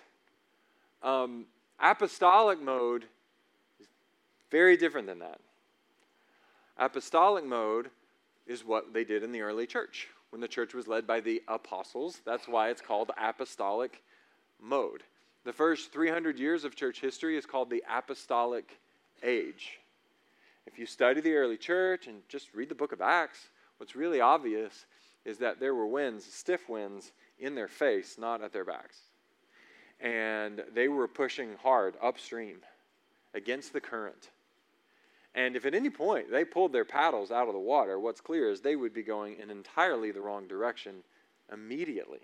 Um, Apostolic mode is very different than that. Apostolic mode is what they did in the early church when the church was led by the apostles. That's why it's called apostolic mode. The first 300 years of church history is called the apostolic age. If you study the early church and just read the book of Acts, what's really obvious is that there were winds, stiff winds, in their face, not at their backs and they were pushing hard upstream against the current. And if at any point they pulled their paddles out of the water, what's clear is they would be going in entirely the wrong direction immediately.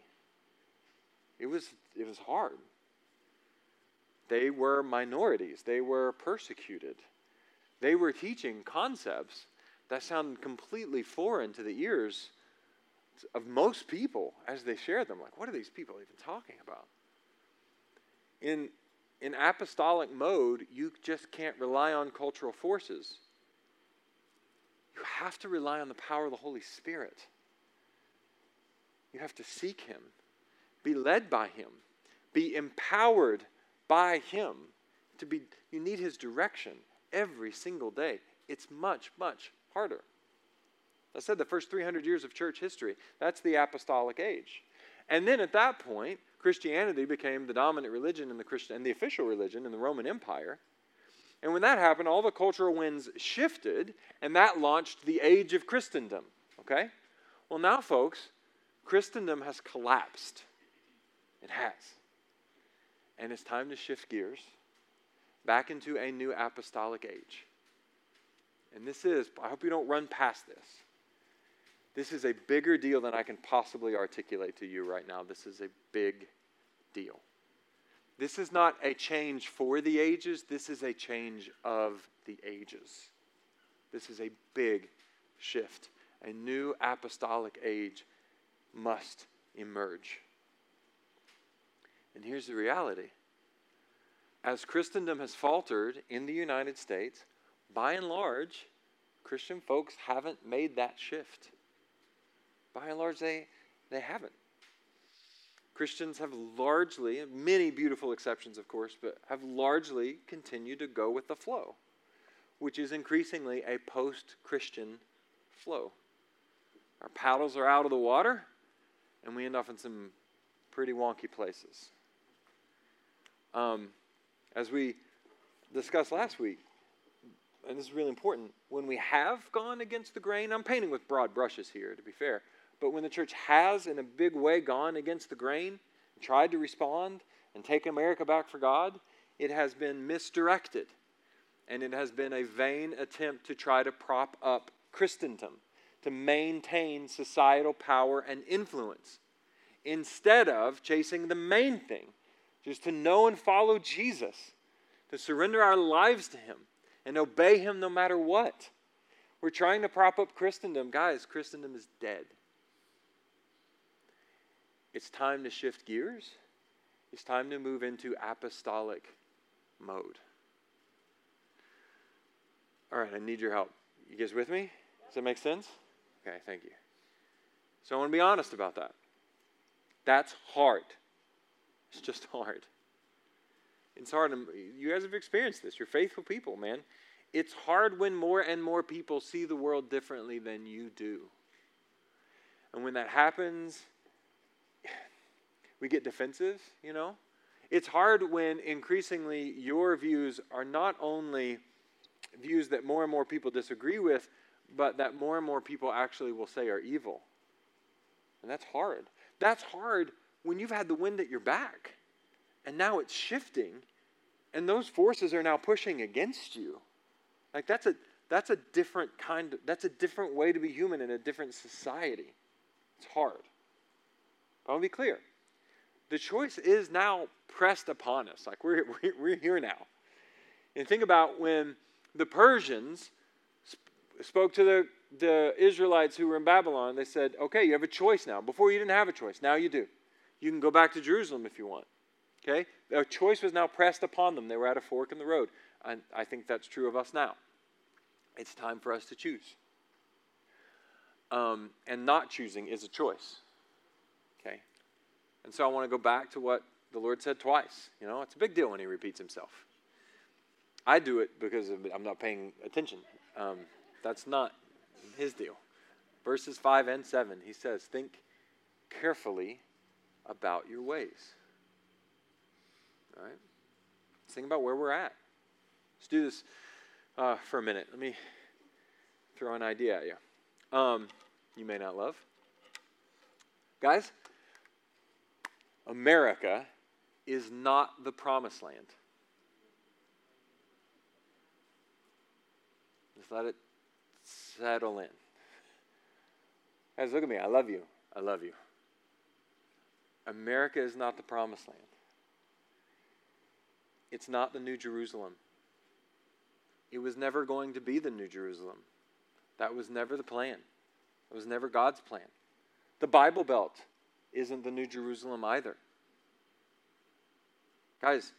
It was, it was hard. They were minorities, they were persecuted. They were teaching concepts that sounded completely foreign to the ears of most people as they shared them. Like, what are these people even talking about? In, in apostolic mode, you just can't rely on cultural forces. You have to rely on the power of the Holy Spirit. You have to seek Him, be led by Him, be empowered by Him. To be, you need His direction every single day. It's much, much harder. I said the first 300 years of church history, that's the apostolic age. And then at that point, Christianity became the dominant religion in the Christian and the official religion in the Roman Empire. And when that happened, all the cultural winds shifted, and that launched the age of Christendom. Okay? Well, now, folks, Christendom has collapsed. It has. And it's time to shift gears back into a new apostolic age. And this is, I hope you don't run past this. This is a bigger deal than I can possibly articulate to you right now. This is a big deal. This is not a change for the ages, this is a change of the ages. This is a big shift. A new apostolic age must emerge. And here's the reality as Christendom has faltered in the United States, by and large, Christian folks haven't made that shift. By and large, they, they haven't. Christians have largely, many beautiful exceptions, of course, but have largely continued to go with the flow, which is increasingly a post Christian flow. Our paddles are out of the water, and we end up in some pretty wonky places. Um, as we discussed last week, and this is really important, when we have gone against the grain, I'm painting with broad brushes here, to be fair, but when the church has, in a big way, gone against the grain, tried to respond and take America back for God, it has been misdirected. And it has been a vain attempt to try to prop up Christendom, to maintain societal power and influence, instead of chasing the main thing, just to know and follow Jesus, to surrender our lives to Him and obey Him no matter what. We're trying to prop up Christendom. Guys, Christendom is dead. It's time to shift gears. It's time to move into apostolic mode. All right, I need your help. You guys with me? Does that make sense? Okay, thank you. So I want to be honest about that. That's hard. It's just hard. It's hard. You guys have experienced this. You're faithful people, man. It's hard when more and more people see the world differently than you do. And when that happens, we get defensive, you know? It's hard when increasingly your views are not only views that more and more people disagree with, but that more and more people actually will say are evil. And that's hard. That's hard when you've had the wind at your back and now it's shifting and those forces are now pushing against you. Like that's a that's a different kind of, that's a different way to be human in a different society. It's hard. I want to be clear. The choice is now pressed upon us. Like we're, we're here now. And think about when the Persians spoke to the, the Israelites who were in Babylon. They said, okay, you have a choice now. Before you didn't have a choice. Now you do. You can go back to Jerusalem if you want. Okay? A choice was now pressed upon them. They were at a fork in the road. And I think that's true of us now. It's time for us to choose. Um, and not choosing is a choice. And so I want to go back to what the Lord said twice. You know, it's a big deal when He repeats Himself. I do it because I'm not paying attention. Um, that's not His deal. Verses 5 and 7, He says, Think carefully about your ways. All right? Let's think about where we're at. Let's do this uh, for a minute. Let me throw an idea at you. Um, you may not love. Guys, America is not the promised land. Just let it settle in. Guys, look at me. I love you. I love you. America is not the promised land. It's not the New Jerusalem. It was never going to be the New Jerusalem. That was never the plan. It was never God's plan. The Bible Belt isn't the New Jerusalem either. Guys,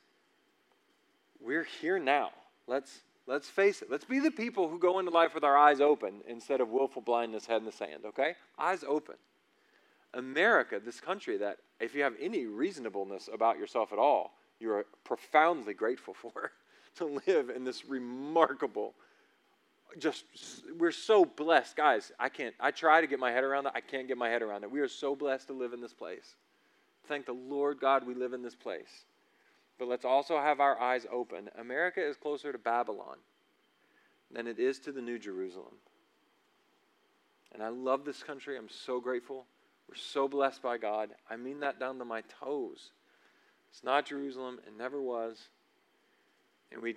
we're here now. Let's let's face it. Let's be the people who go into life with our eyes open instead of willful blindness, head in the sand, okay? Eyes open. America, this country that if you have any reasonableness about yourself at all, you are profoundly grateful for to live in this remarkable just we're so blessed. Guys i can't i try to get my head around that. I can't get my head around it. We are so blessed to live in this place. Thank the lord god we live in this place. But let's also have our eyes open. America is closer to babylon than it is to the new jerusalem. And i love this country. I'm so grateful. We're so blessed by god. I mean that down to my toes. It's not jerusalem. It never was. And we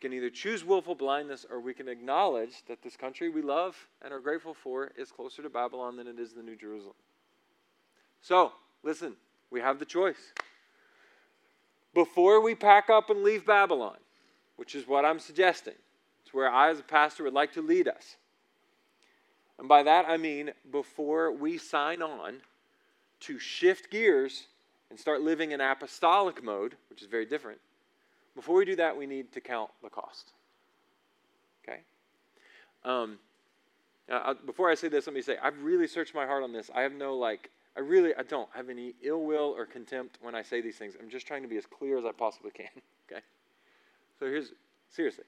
can either choose willful blindness or we can acknowledge that this country we love and are grateful for is closer to Babylon than it is the New Jerusalem. So, listen, we have the choice. Before we pack up and leave Babylon, which is what I'm suggesting, it's where I, as a pastor, would like to lead us. And by that I mean before we sign on to shift gears and start living in apostolic mode, which is very different, before we do that, we need to count the cost. Okay? Um, now, before I say this, let me say I've really searched my heart on this. I have no like, I really, I don't have any ill will or contempt when I say these things. I'm just trying to be as clear as I possibly can. Okay? So here's seriously,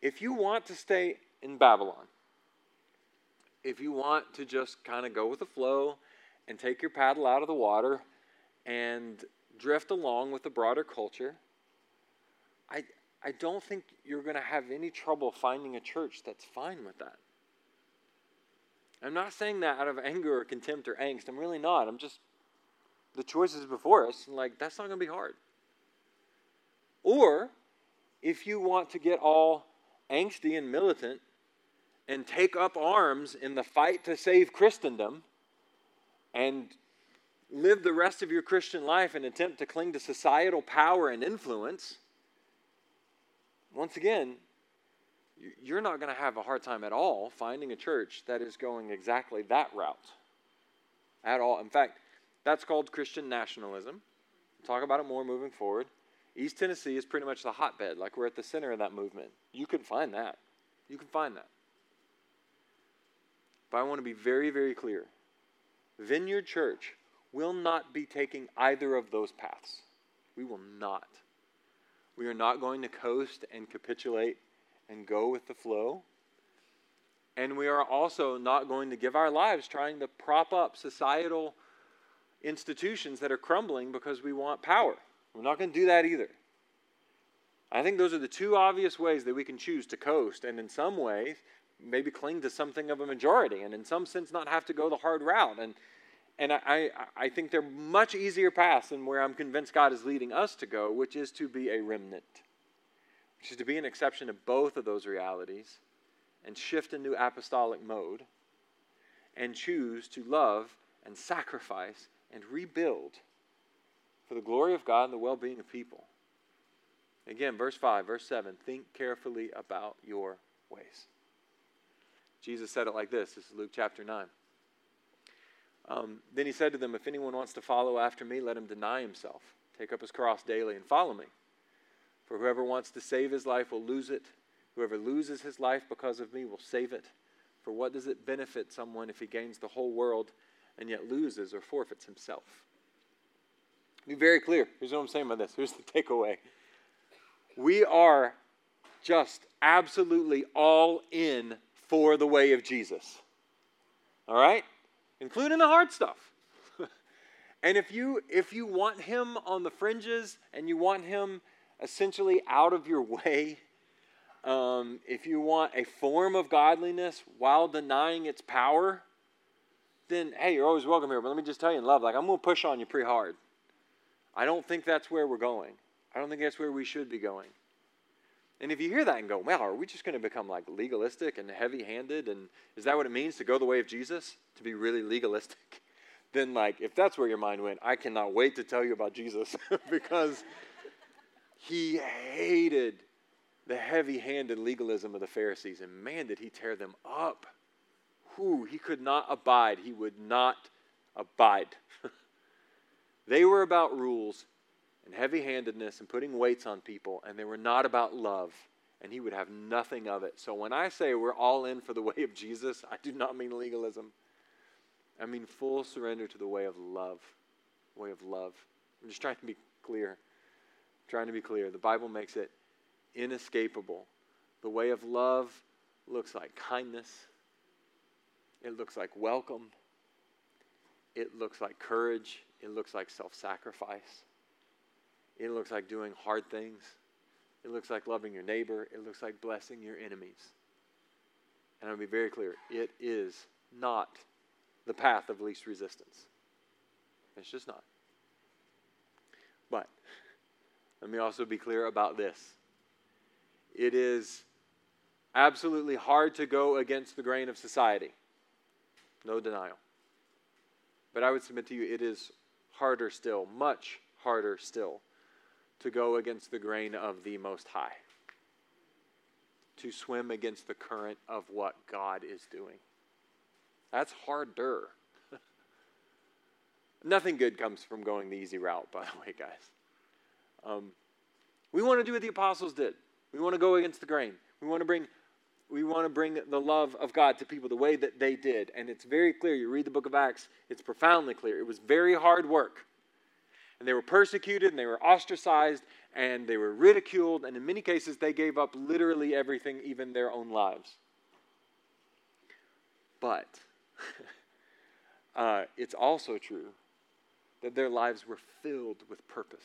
if you want to stay in Babylon, if you want to just kind of go with the flow and take your paddle out of the water and drift along with the broader culture, I, I don't think you're going to have any trouble finding a church that's fine with that. I'm not saying that out of anger or contempt or angst. I'm really not. I'm just, the choice is before us, and like, that's not going to be hard. Or, if you want to get all angsty and militant and take up arms in the fight to save Christendom and live the rest of your Christian life and attempt to cling to societal power and influence, once again, you're not going to have a hard time at all finding a church that is going exactly that route. At all. In fact, that's called Christian nationalism. We'll talk about it more moving forward. East Tennessee is pretty much the hotbed, like we're at the center of that movement. You can find that. You can find that. But I want to be very, very clear Vineyard Church will not be taking either of those paths. We will not. We are not going to coast and capitulate and go with the flow. And we are also not going to give our lives trying to prop up societal institutions that are crumbling because we want power. We're not going to do that either. I think those are the two obvious ways that we can choose to coast and, in some ways, maybe cling to something of a majority and, in some sense, not have to go the hard route. And, and I, I, think they're much easier paths than where I'm convinced God is leading us to go, which is to be a remnant which is to be an exception to both of those realities and shift into apostolic mode and choose to love and sacrifice and rebuild for the glory of God and the well being of people. Again, verse 5, verse 7 think carefully about your ways. Jesus said it like this this is Luke chapter 9. Um, then he said to them, If anyone wants to follow after me, let him deny himself, take up his cross daily, and follow me. For whoever wants to save his life will lose it. Whoever loses his life because of me will save it. For what does it benefit someone if he gains the whole world and yet loses or forfeits himself? Be very clear. Here's what I'm saying about this. Here's the takeaway. We are just absolutely all in for the way of Jesus. All right? Including the hard stuff. and if you if you want him on the fringes and you want him essentially out of your way. Um, if you want a form of godliness while denying its power, then hey, you're always welcome here. But let me just tell you in love, like I'm going to push on you pretty hard. I don't think that's where we're going. I don't think that's where we should be going. And if you hear that and go, well, are we just going to become like legalistic and heavy handed? And is that what it means to go the way of Jesus? To be really legalistic? then, like, if that's where your mind went, I cannot wait to tell you about Jesus because he hated the heavy handed legalism of the Pharisees, and man, did he tear them up. Who he could not abide. He would not abide. they were about rules and heavy handedness and putting weights on people, and they were not about love, and he would have nothing of it. So when I say we're all in for the way of Jesus, I do not mean legalism. I mean full surrender to the way of love. Way of love. I'm just trying to be clear trying to be clear. The Bible makes it inescapable. The way of love looks like kindness, it looks like welcome, it looks like courage, it looks like self sacrifice, it looks like doing hard things, it looks like loving your neighbor, it looks like blessing your enemies. And I'll be very clear it is not the path of least resistance. It's just not. But let me also be clear about this. It is absolutely hard to go against the grain of society. No denial. But I would submit to you, it is harder still, much harder still, to go against the grain of the Most High. To swim against the current of what God is doing. That's harder. Nothing good comes from going the easy route, by the way, guys. Um, we want to do what the apostles did. We want to go against the grain. We want to bring we want to bring the love of God to people the way that they did. And it's very clear. You read the book of Acts, it's profoundly clear. It was very hard work. And they were persecuted and they were ostracized and they were ridiculed. And in many cases, they gave up literally everything, even their own lives. But uh, it's also true that their lives were filled with purpose.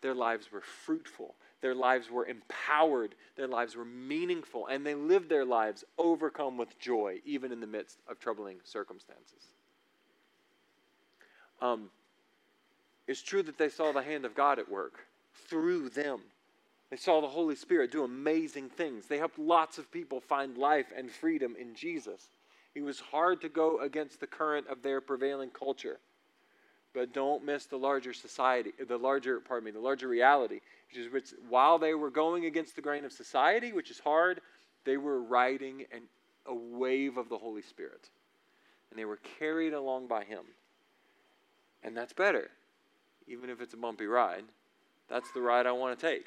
Their lives were fruitful. their lives were empowered, their lives were meaningful, and they lived their lives overcome with joy, even in the midst of troubling circumstances. Um, it's true that they saw the hand of God at work through them. They saw the Holy Spirit do amazing things. They helped lots of people find life and freedom in Jesus. It was hard to go against the current of their prevailing culture. But don't miss the larger society, the larger, pardon me, the larger reality, which is which while they were going against the grain of society, which is hard, they were riding an, a wave of the Holy Spirit. And they were carried along by Him. And that's better, even if it's a bumpy ride. That's the ride I want to take.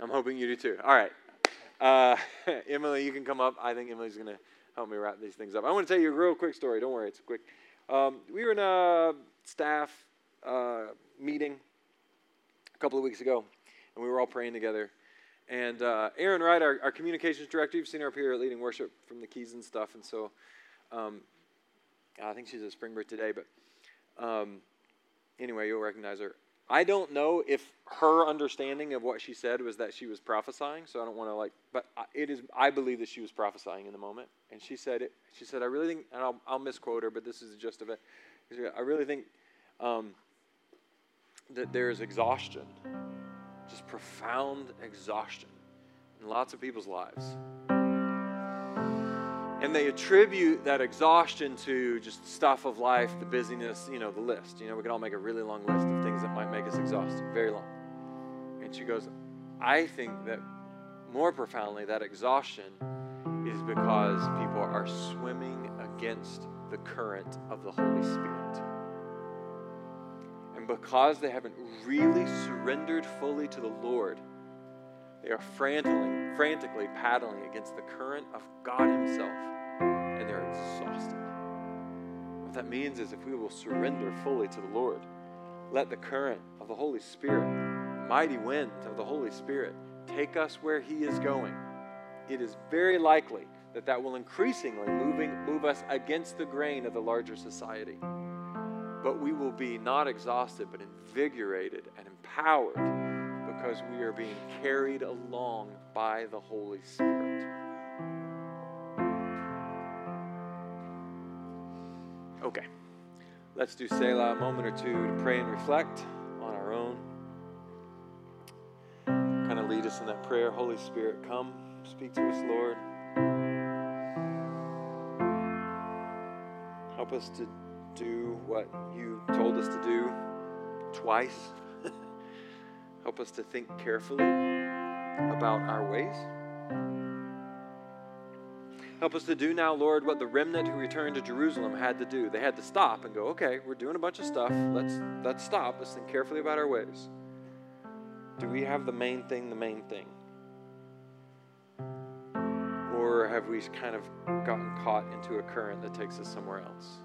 I'm hoping you do too. All right. Uh, Emily, you can come up. I think Emily's going to help me wrap these things up. I want to tell you a real quick story. Don't worry, it's quick. Um, we were in a staff uh, meeting a couple of weeks ago, and we were all praying together. And uh, Erin Wright, our, our, communications director, you've seen her up here leading worship from the keys and stuff. And so um, I think she's at Springbrook today, but um, anyway, you'll recognize her. I don't know if her understanding of what she said was that she was prophesying, so I don't want to like, but it is. I believe that she was prophesying in the moment, and she said it. She said, "I really think," and I'll, I'll misquote her, but this is the gist of it. I really think um, that there is exhaustion, just profound exhaustion, in lots of people's lives. And they attribute that exhaustion to just stuff of life, the busyness, you know, the list. You know, we can all make a really long list of things that might make us exhausted, very long. And she goes, I think that more profoundly, that exhaustion is because people are swimming against the current of the Holy Spirit. And because they haven't really surrendered fully to the Lord, they are frantically, frantically paddling against the current of God Himself, and they're exhausted. What that means is if we will surrender fully to the Lord, let the current of the Holy Spirit, mighty wind of the Holy Spirit, take us where He is going, it is very likely that that will increasingly moving, move us against the grain of the larger society. But we will be not exhausted, but invigorated and empowered because we are being carried along by the Holy Spirit. Okay, let's do Selah a moment or two to pray and reflect on our own. Kind of lead us in that prayer. Holy Spirit, come, speak to us, Lord. Help us to do what you told us to do twice. Help us to think carefully about our ways. Help us to do now, Lord, what the remnant who returned to Jerusalem had to do. They had to stop and go, okay, we're doing a bunch of stuff. Let's, let's stop. Let's think carefully about our ways. Do we have the main thing, the main thing? Or have we kind of gotten caught into a current that takes us somewhere else?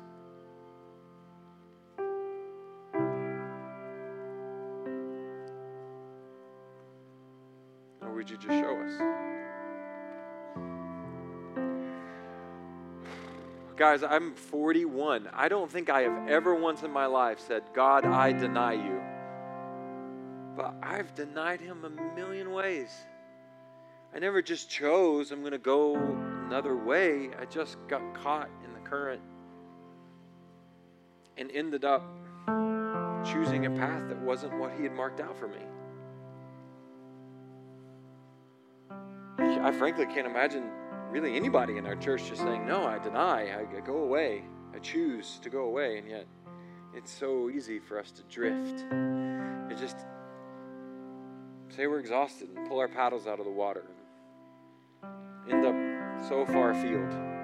Guys, I'm 41. I don't think I have ever once in my life said, God, I deny you. But I've denied him a million ways. I never just chose, I'm going to go another way. I just got caught in the current and ended up choosing a path that wasn't what he had marked out for me. I frankly can't imagine really anybody in our church just saying, No, I deny, I go away, I choose to go away. And yet, it's so easy for us to drift and just say we're exhausted and pull our paddles out of the water and end up so far afield.